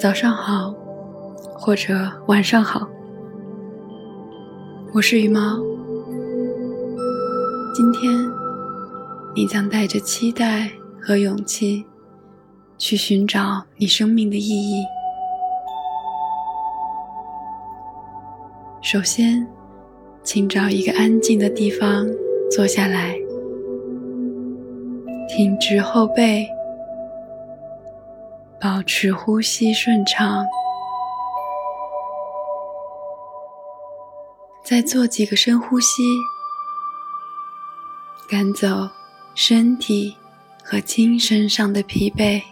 早上好，或者晚上好，我是羽毛。今天，你将带着期待和勇气，去寻找你生命的意义。首先，请找一个安静的地方坐下来，挺直后背。保持呼吸顺畅，再做几个深呼吸，赶走身体和精神上的疲惫。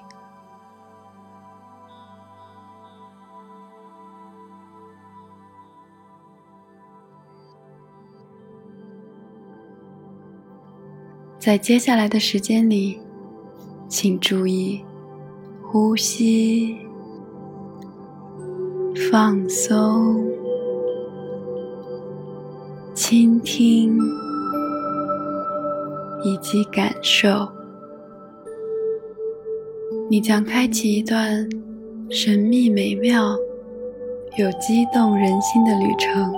在接下来的时间里，请注意。呼吸，放松，倾听，以及感受。你将开启一段神秘、美妙、又激动人心的旅程，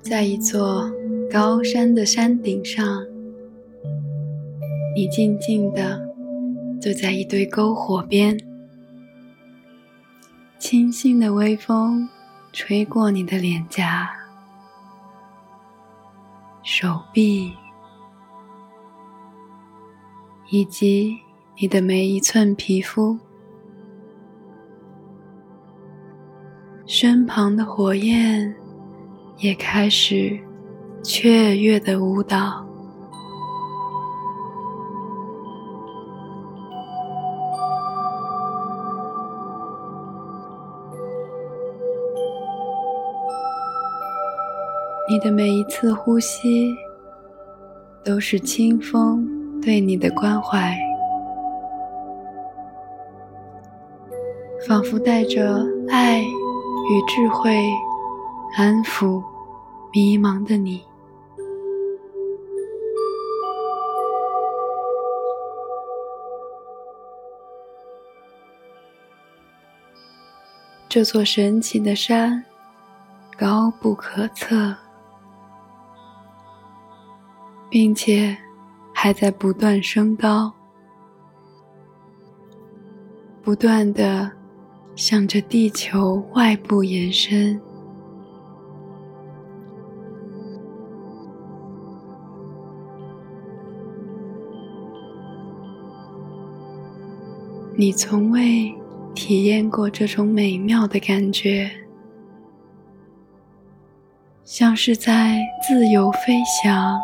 在一座。高山的山顶上，你静静地坐在一堆篝火边，清新的微风吹过你的脸颊、手臂，以及你的每一寸皮肤。身旁的火焰也开始。雀跃的舞蹈，你的每一次呼吸都是清风对你的关怀，仿佛带着爱与智慧，安抚迷茫的你。这座神奇的山高不可测，并且还在不断升高，不断的向着地球外部延伸。你从未。体验过这种美妙的感觉，像是在自由飞翔，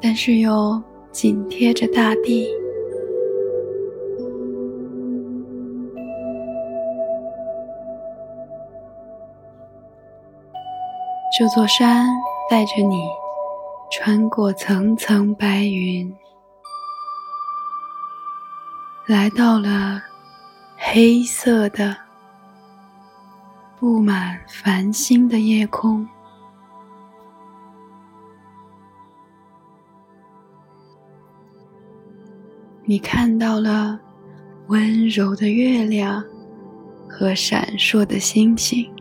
但是又紧贴着大地。这座山带着你穿过层层白云。来到了黑色的、布满繁星的夜空，你看到了温柔的月亮和闪烁的星星。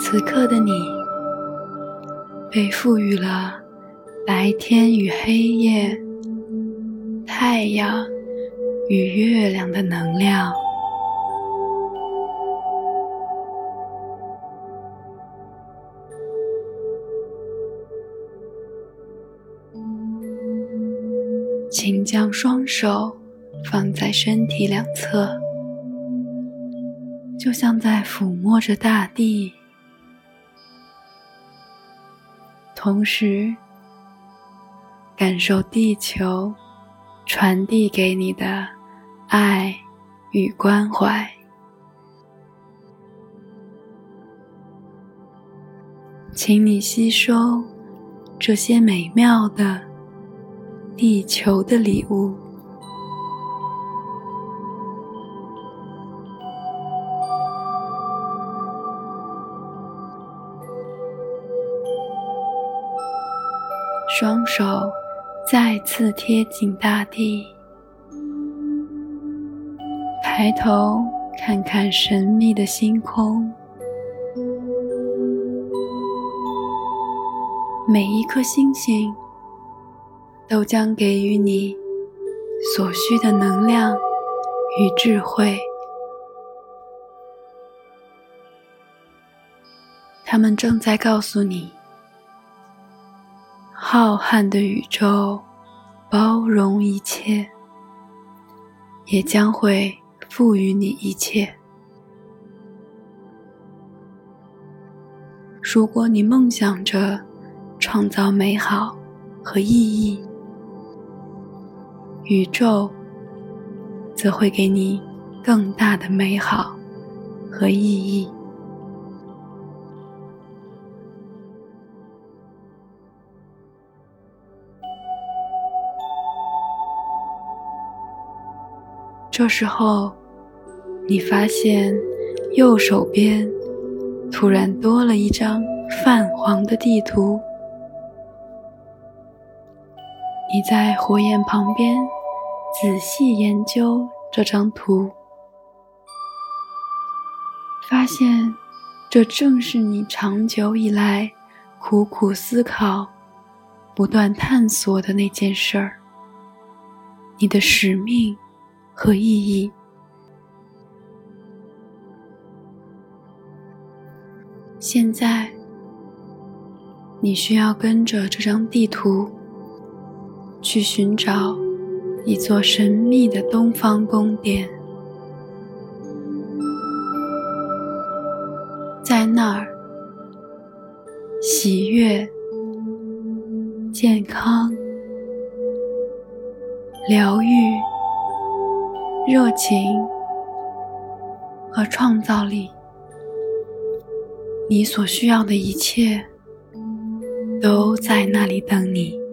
此刻的你。被赋予了白天与黑夜、太阳与月亮的能量，请将双手放在身体两侧，就像在抚摸着大地。同时，感受地球传递给你的爱与关怀，请你吸收这些美妙的地球的礼物，双手再次贴紧大地，抬头看看神秘的星空。每一颗星星都将给予你所需的能量与智慧。他们正在告诉你：浩瀚的宇宙包容一切，也将会赋予你一切。如果你梦想着创造美好和意义，宇宙则会给你更大的美好和意义。这时候，你发现右手边突然多了一张泛黄的地图。你在火焰旁边仔细研究这张图，发现这正是你长久以来苦苦思考、不断探索的那件事儿——你的使命。和意义。现在，你需要跟着这张地图去寻找一座神秘的东方宫殿，在那儿，喜悦、健康、疗愈。热情和创造力，你所需要的一切都在那里等你。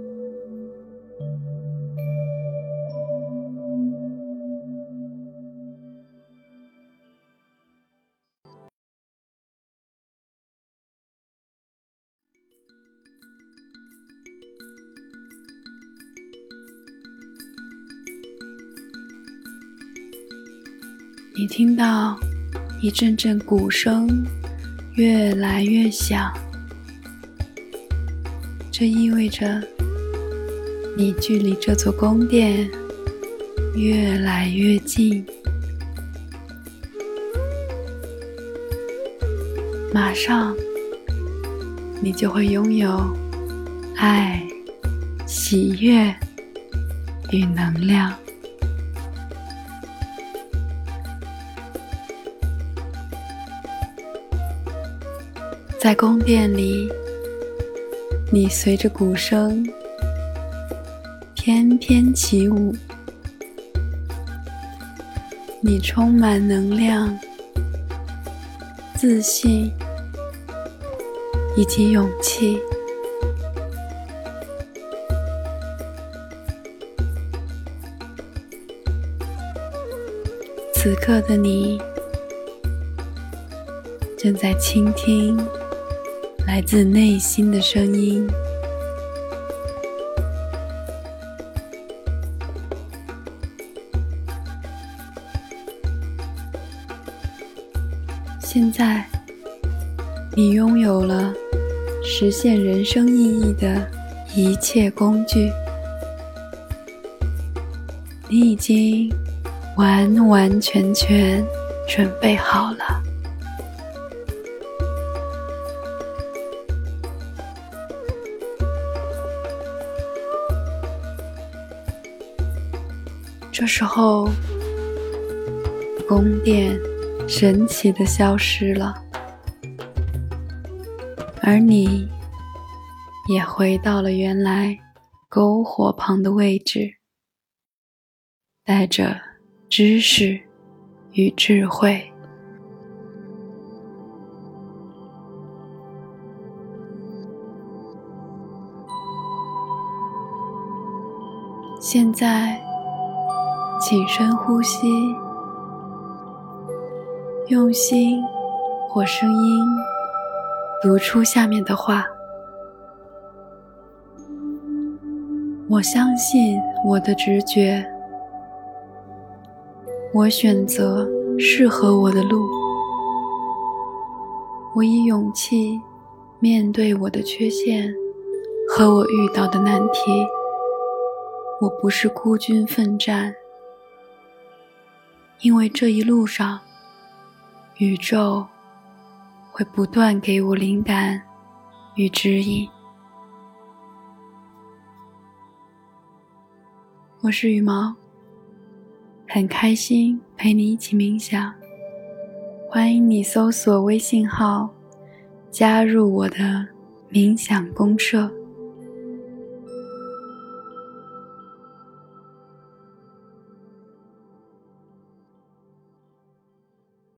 你听到一阵阵鼓声越来越响，这意味着你距离这座宫殿越来越近。马上，你就会拥有爱、喜悦与能量。在宫殿里，你随着鼓声翩翩起舞，你充满能量、自信以及勇气。此刻的你正在倾听。来自内心的声音。现在，你拥有了实现人生意义的一切工具，你已经完完全全准备好了。这时候，宫殿神奇的消失了，而你也回到了原来篝火旁的位置，带着知识与智慧。现在。请深呼吸，用心或声音读出下面的话：我相信我的直觉，我选择适合我的路，我以勇气面对我的缺陷和我遇到的难题。我不是孤军奋战，因为这一路上，宇宙会不断给我灵感与指引。我是羽毛，很开心陪你一起冥想。欢迎你搜索微信号，加入我的冥想公社。